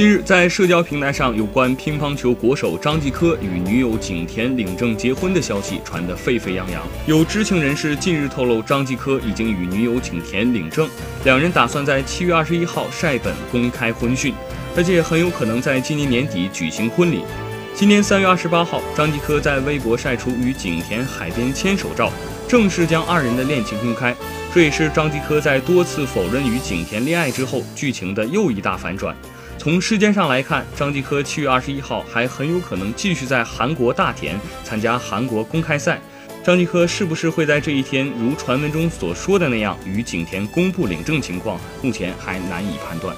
近日，在社交平台上，有关乒乓球国手张继科与女友景甜领证结婚的消息传得沸沸扬扬。有知情人士近日透露，张继科已经与女友景甜领证，两人打算在七月二十一号晒本公开婚讯，而且很有可能在今年年底举行婚礼。今年三月二十八号，张继科在微博晒出与景甜海边牵手照，正式将二人的恋情公开。这也是张继科在多次否认与景甜恋爱之后，剧情的又一大反转。从时间上来看，张继科七月二十一号还很有可能继续在韩国大田参加韩国公开赛。张继科是不是会在这一天如传闻中所说的那样与景甜公布领证情况，目前还难以判断。